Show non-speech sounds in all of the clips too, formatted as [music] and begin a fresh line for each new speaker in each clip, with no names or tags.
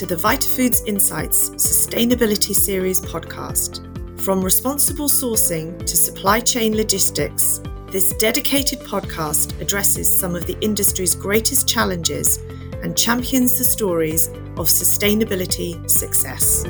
to the Vitafoods Insights Sustainability Series podcast. From responsible sourcing to supply chain logistics, this dedicated podcast addresses some of the industry's greatest challenges and champions the stories of sustainability success.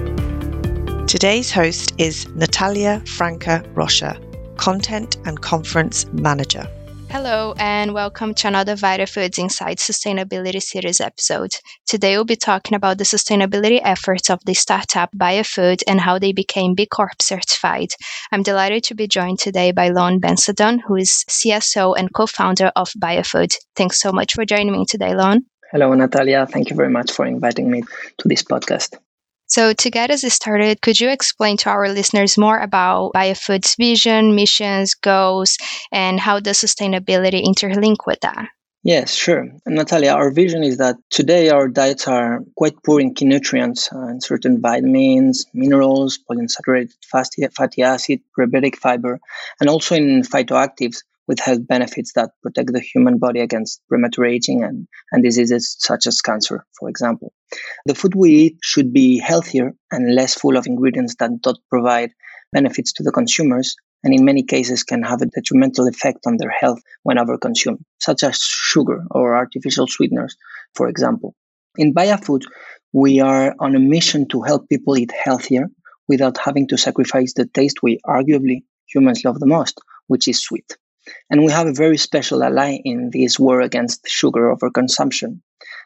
Today's host is Natalia Franca Rocha, Content and Conference Manager.
Hello, and welcome to another Vitafoods Insights Sustainability Series episode. Today, we'll be talking about the sustainability efforts of the startup Baïa Food and how they became B Corp certified. I'm delighted to be joined today by Loan Bensadon, who is CSO and co founder of Baïa Food. Thanks so much for joining me today, Loan.
Hello, Natalia. Thank you very much for inviting me to this podcast.
So, to get us started, could you explain to our listeners more about Baïa Food's vision, missions, goals, and how does sustainability interlink with that?
Yes, sure. Natalia, our vision is that today our diets are quite poor in key nutrients uh, and certain vitamins, minerals, polyunsaturated fatty acid, prebiotic fiber, and also in phytoactives with health benefits that protect the human body against premature aging and, and diseases such as cancer, for example. The food we eat should be healthier and less full of ingredients that don't provide benefits to the consumers and in many cases can have a detrimental effect on their health when overconsumed, such as sugar or artificial sweeteners, for example. In Baïa Food, we are on a mission to help people eat healthier without having to sacrifice the taste we arguably humans love the most, which is sweet. And we have a very special ally in this war against sugar overconsumption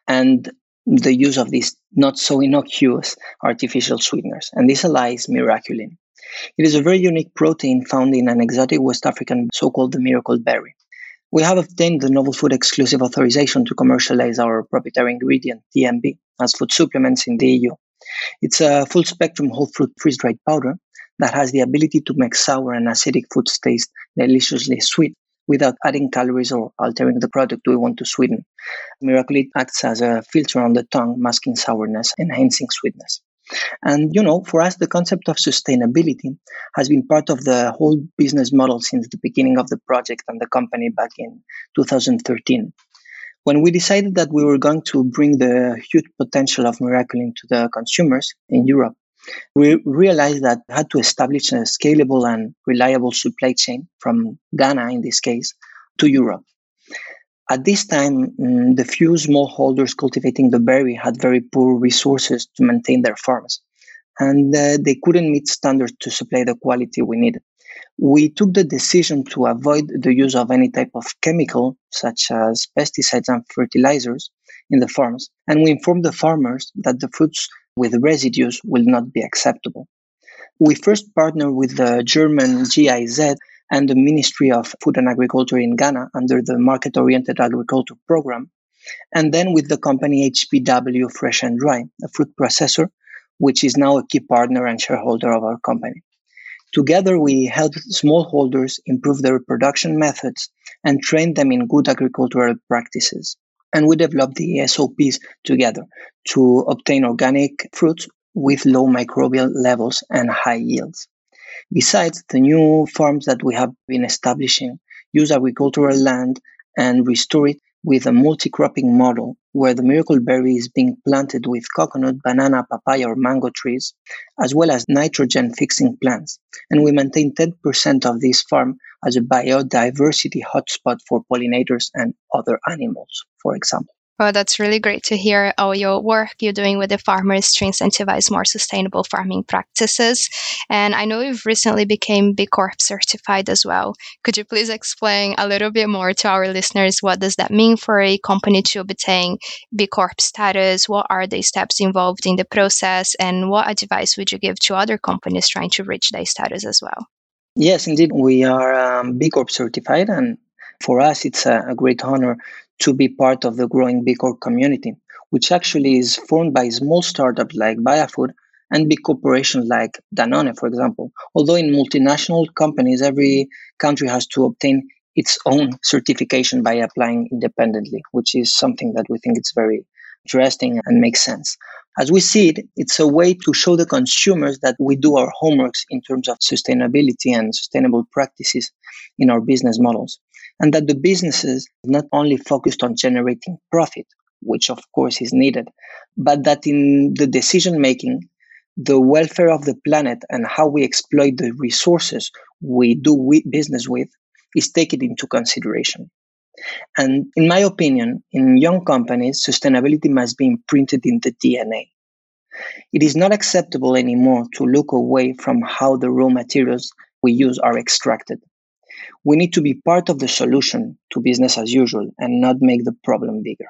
and the use of these not so innocuous artificial sweeteners. And this ally is Miraculin. It is a very unique protein found in an exotic West African so called the miracle berry. We have obtained the Novel Food exclusive authorization to commercialize our proprietary ingredient, DMB, as food supplements in the EU. It's a full spectrum whole fruit freeze dried powder that has the ability to make sour and acidic foods taste deliciously sweet without adding calories or altering the product we want to sweeten. Miraculin acts as a filter on the tongue, masking sourness, enhancing sweetness. And you know, for us, the concept of sustainability has been part of the whole business model since the beginning of the project and the company back in 2013. When we decided that we were going to bring the huge potential of Miraculin to the consumers in Europe, we realized that we had to establish a scalable and reliable supply chain from Ghana, in this case, to Europe. At this time, mm, the few smallholders cultivating the berry had very poor resources to maintain their farms, and uh, they couldn't meet standards to supply the quality we needed. We took the decision to avoid the use of any type of chemical, such as pesticides and fertilizers, in the farms, and we informed the farmers that the fruits with residues will not be acceptable. We first partnered with the German GIZ and the Ministry of Food and Agriculture in Ghana under the Market Oriented Agriculture Program, and then with the company HPW Fresh and Dry, a fruit processor, which is now a key partner and shareholder of our company. Together, we helped smallholders improve their production methods and train them in good agricultural practices and we developed the SOPs together to obtain organic fruits with low microbial levels and high yields. Besides, the new farms that we have been establishing use agricultural land and restore it with a multi-cropping model where the miracle berry is being planted with coconut, banana, papaya, or mango trees, as well as nitrogen fixing plants. And we maintain 10% of this farm as a biodiversity hotspot for pollinators and other animals, for example.
Well, that's really great to hear all your work you're doing with the farmers to incentivize more sustainable farming practices. And I know you've recently became B Corp certified as well. Could you please explain a little bit more to our listeners what does that mean for a company to obtain B Corp status? What are the steps involved in the process? And what advice would you give to other companies trying to reach their status as well?
Yes, indeed. We are um, B Corp certified, and for us, it's a, a great honor to be part of the growing B Corp community, which actually is formed by small startups like Baïa Food and big corporations like Danone, for example. Although in multinational companies, every country has to obtain its own certification by applying independently, which is something that we think it's very interesting and makes sense. As we see it, it's a way to show the consumers that we do our homeworks in terms of sustainability and sustainable practices in our business models, and that the businesses not only focused on generating profit, which of course is needed, but that in the decision making, the welfare of the planet and how we exploit the resources we do business with is taken into consideration. And in my opinion, in young companies, sustainability must be imprinted in the DNA. It is not acceptable anymore to look away from how the raw materials we use are extracted. We need to be part of the solution to business as usual and not make the problem bigger.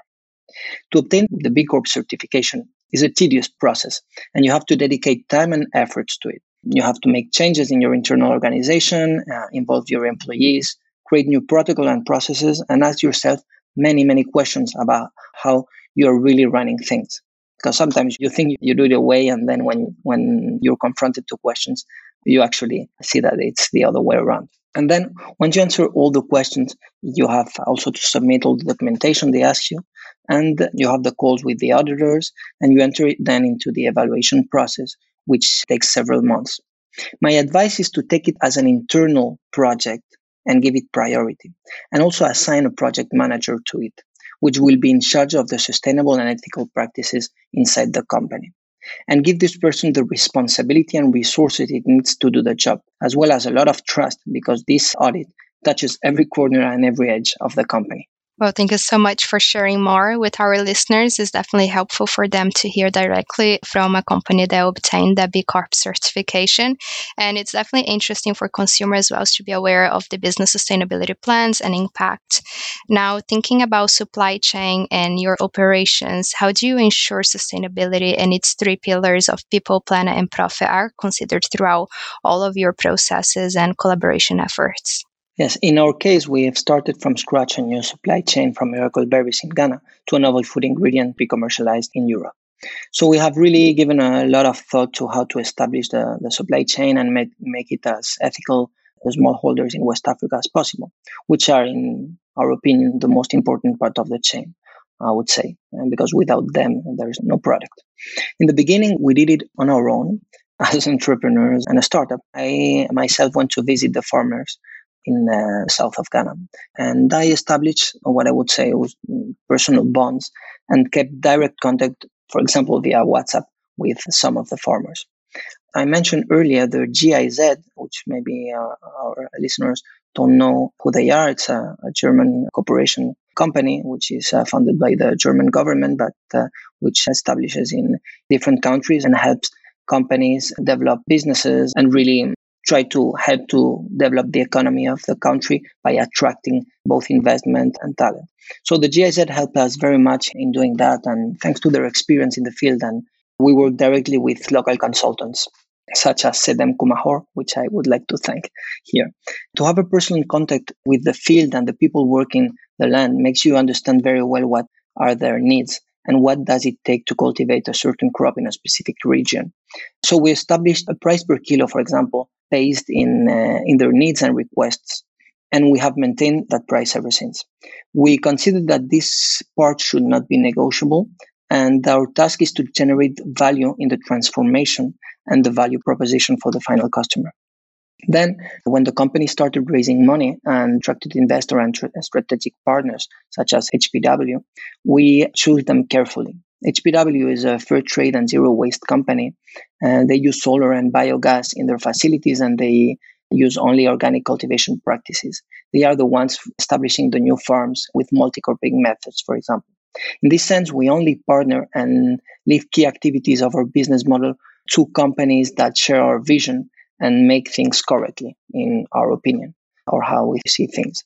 To obtain the B Corp certification is a tedious process and you have to dedicate time and efforts to it. You have to make changes in your internal organization, uh, involve your employees, create new protocol and processes, and ask yourself many, many questions about how you're really running things. Because sometimes you think you do it away, and then when when you're confronted to questions, you actually see that it's the other way around. And then once you answer all the questions, you have also to submit all the documentation they ask you, and you have the calls with the auditors, and you enter it then into the evaluation process, which takes several months. My advice is to take it as an internal project and give it priority, and also assign a project manager to it, which will be in charge of the sustainable and ethical practices inside the company. And give this person the responsibility and resources it needs to do the job, as well as a lot of trust, because this audit touches every corner and every edge of the company.
Well, thank you so much for sharing more with our listeners. It's definitely helpful for them to hear directly from a company that obtained the B Corp certification. And it's definitely interesting for consumers as well to be aware of the business sustainability plans and impact. Now, thinking about supply chain and your operations, how do you ensure sustainability and its three pillars of people, planet, and profit are considered throughout all of your processes and collaboration efforts?
Yes, in our case, we have started from scratch a new supply chain from miracle berries in Ghana to a novel food ingredient pre-commercialized in Europe. So we have really given a lot of thought to how to establish the, the supply chain and make, make it as ethical as smallholders in West Africa as possible, which are, in our opinion, the most important part of the chain, I would say, because without them, there is no product. In the beginning, we did it on our own [laughs] as entrepreneurs and a startup. I myself went to visit the farmers in uh, south of Ghana. And I established what I would say was personal bonds and kept direct contact, for example, via WhatsApp with some of the farmers. I mentioned earlier the GIZ, which maybe uh, our listeners don't know who they are. It's a, a German corporation company which is uh, funded by the German government, but uh, which establishes in different countries and helps companies develop businesses and really try to help to develop the economy of the country by attracting both investment and talent. So the GIZ helped us very much in doing that, and thanks to their experience in the field, and we work directly with local consultants such as Sedem Kumahor, which I would like to thank here. To have a personal contact with the field and the people working the land makes you understand very well what are their needs and what does it take to cultivate a certain crop in a specific region. So we established a price per kilo, for example, based in uh, in their needs and requests, and we have maintained that price ever since. We consider that this part should not be negotiable, and our task is to generate value in the transformation and the value proposition for the final customer. Then, when the company started raising money and attracted investor and strategic partners such as HPW, we chose them carefully. HPW is a fair trade and zero waste company, and they use solar and biogas in their facilities, and they use only organic cultivation practices. They are the ones establishing the new farms with multi-cropping methods, for example. In this sense, we only partner and leave key activities of our business model to companies that share our vision and make things correctly, in our opinion, or how we see things.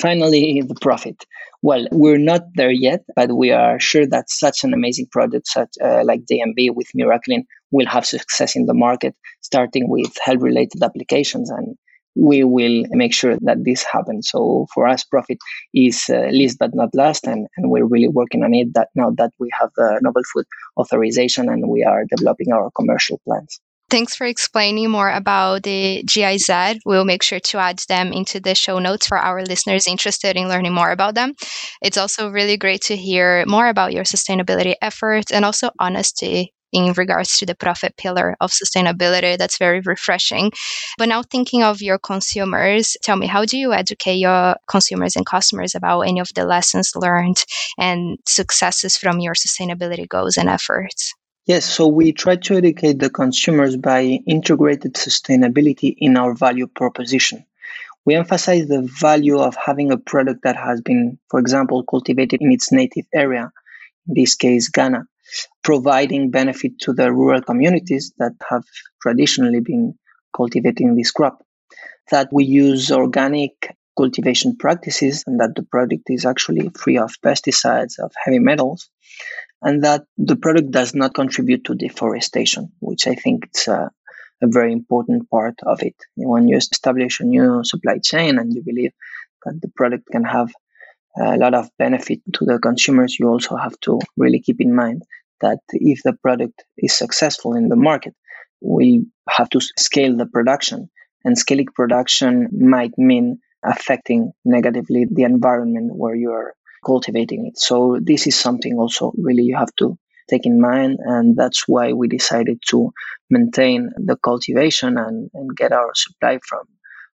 Finally, the profit. Well, we're not there yet, but we are sure that such an amazing product such uh, like DMB with Miraculin will have success in the market, starting with health-related applications, and we will make sure that this happens. So for us, profit is uh, least but not last, and, and we're really working on it. That now that we have the novel food authorization and we are developing our commercial plans.
Thanks for explaining more about the GIZ. We'll make sure to add them into the show notes for our listeners interested in learning more about them. It's also really great to hear more about your sustainability efforts and also honesty in regards to the profit pillar of sustainability. That's very refreshing. But now, thinking of your consumers, tell me, how do you educate your consumers and customers about any of the lessons learned and successes from your sustainability goals and efforts?
Yes, so we try to educate the consumers by integrated sustainability in our value proposition. We emphasize the value of having a product that has been, for example, cultivated in its native area, in this case, Ghana, providing benefit to the rural communities that have traditionally been cultivating this crop. That we use organic cultivation practices and that the product is actually free of pesticides, of heavy metals, and that the product does not contribute to deforestation, which I think is a, a very important part of it. When you establish a new supply chain and you believe that the product can have a lot of benefit to the consumers, you also have to really keep in mind that if the product is successful in the market, we have to scale the production. And scaling production might mean affecting negatively the environment where you are cultivating it. So this is something also really you have to take in mind. And that's why we decided to maintain the cultivation and, and get our supply from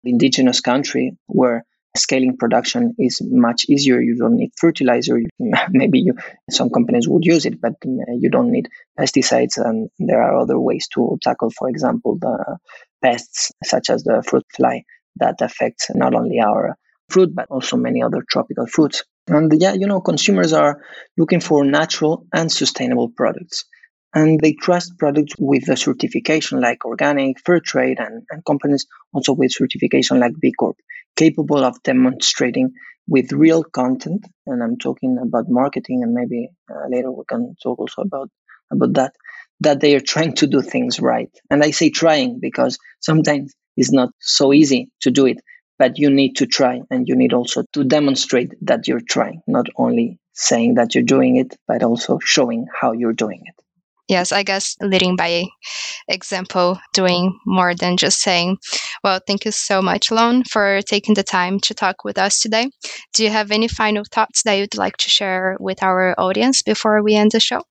the indigenous country where scaling production is much easier. You don't need fertilizer. [laughs] Maybe you, some companies would use it, but mm, you don't need pesticides. And there are other ways to tackle, for example, the pests such as the fruit fly that affects not only our fruit, but also many other tropical fruits. And yeah, you know, consumers are looking for natural and sustainable products. And they trust products with a certification like organic, fair trade, and, and companies also with certification like B Corp, capable of demonstrating with real content. And I'm talking about marketing, and maybe uh, later we can talk also about about that. That they are trying to do things right. And I say trying because sometimes it's not so easy to do it but you need to try and you need also to demonstrate that you're trying, not only saying that you're doing it, but also showing how you're doing it.
Yes, I guess leading by example, doing more than just saying. Well, thank you so much, Loan, for taking the time to talk with us today. Do you have any final thoughts that you'd like to share with our audience before we end the show?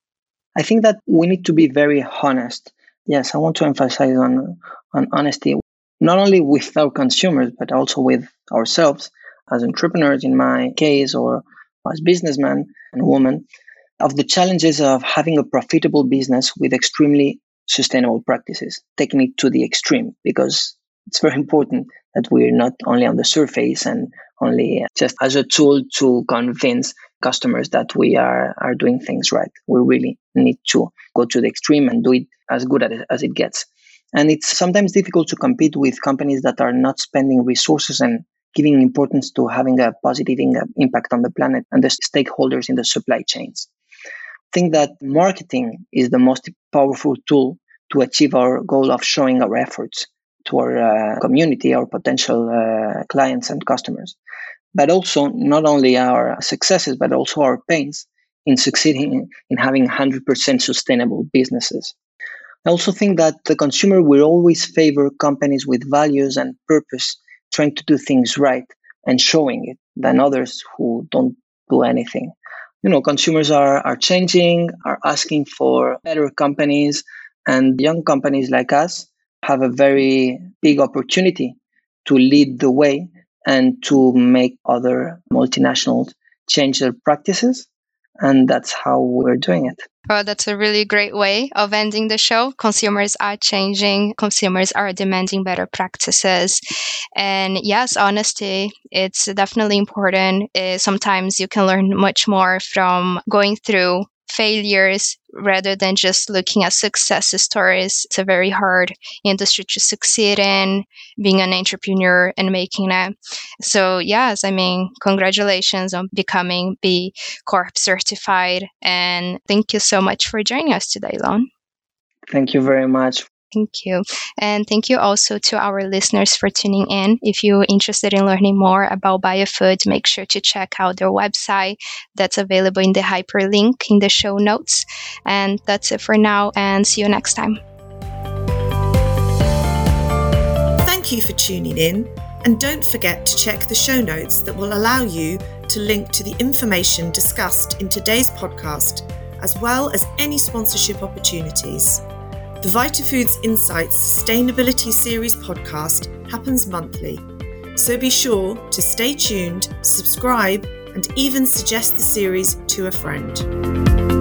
I think that we need to be very honest. Yes, I want to emphasize on on honesty not only with our consumers, but also with ourselves as entrepreneurs, in my case, or as businessmen and women, of the challenges of having a profitable business with extremely sustainable practices, taking it to the extreme, because it's very important that we're not only on the surface and only uh, just as a tool to convince customers that we are, are doing things right. We really need to go to the extreme and do it as good as it gets. And it's sometimes difficult to compete with companies that are not spending resources and giving importance to having a positive impact on the planet and the stakeholders in the supply chains. I think that marketing is the most powerful tool to achieve our goal of showing our efforts to our uh, community, our potential uh, clients and customers, but also not only our successes, but also our pains in succeeding in having 100% sustainable businesses. I also think that the consumer will always favor companies with values and purpose, trying to do things right and showing it than others who don't do anything. You know, consumers are, are changing, are asking for better companies, and young companies like us have a very big opportunity to lead the way and to make other multinationals change their practices and that's how we're doing it.
Well, that's a really great way of ending the show. Consumers are changing, consumers are demanding better practices. And yes, honesty, it's definitely important. Uh, sometimes you can learn much more from going through failures rather than just looking at success stories. It's a very hard industry to succeed in, being an entrepreneur and making it. So, yes, I mean, congratulations on becoming B Corp certified. And thank you so much for joining us today, Loan.
Thank you very much
Thank you. And thank you also to our listeners for tuning in. If you're interested in learning more about Baïa Food, make sure to check out their website that's available in the hyperlink in the show notes. And that's it for now, and see you next time.
Thank you for tuning in. And don't forget to check the show notes that will allow you to link to the information discussed in today's podcast as well as any sponsorship opportunities. The Vitafoods Insights Sustainability Series podcast happens monthly, so be sure to stay tuned, subscribe, and even suggest the series to a friend.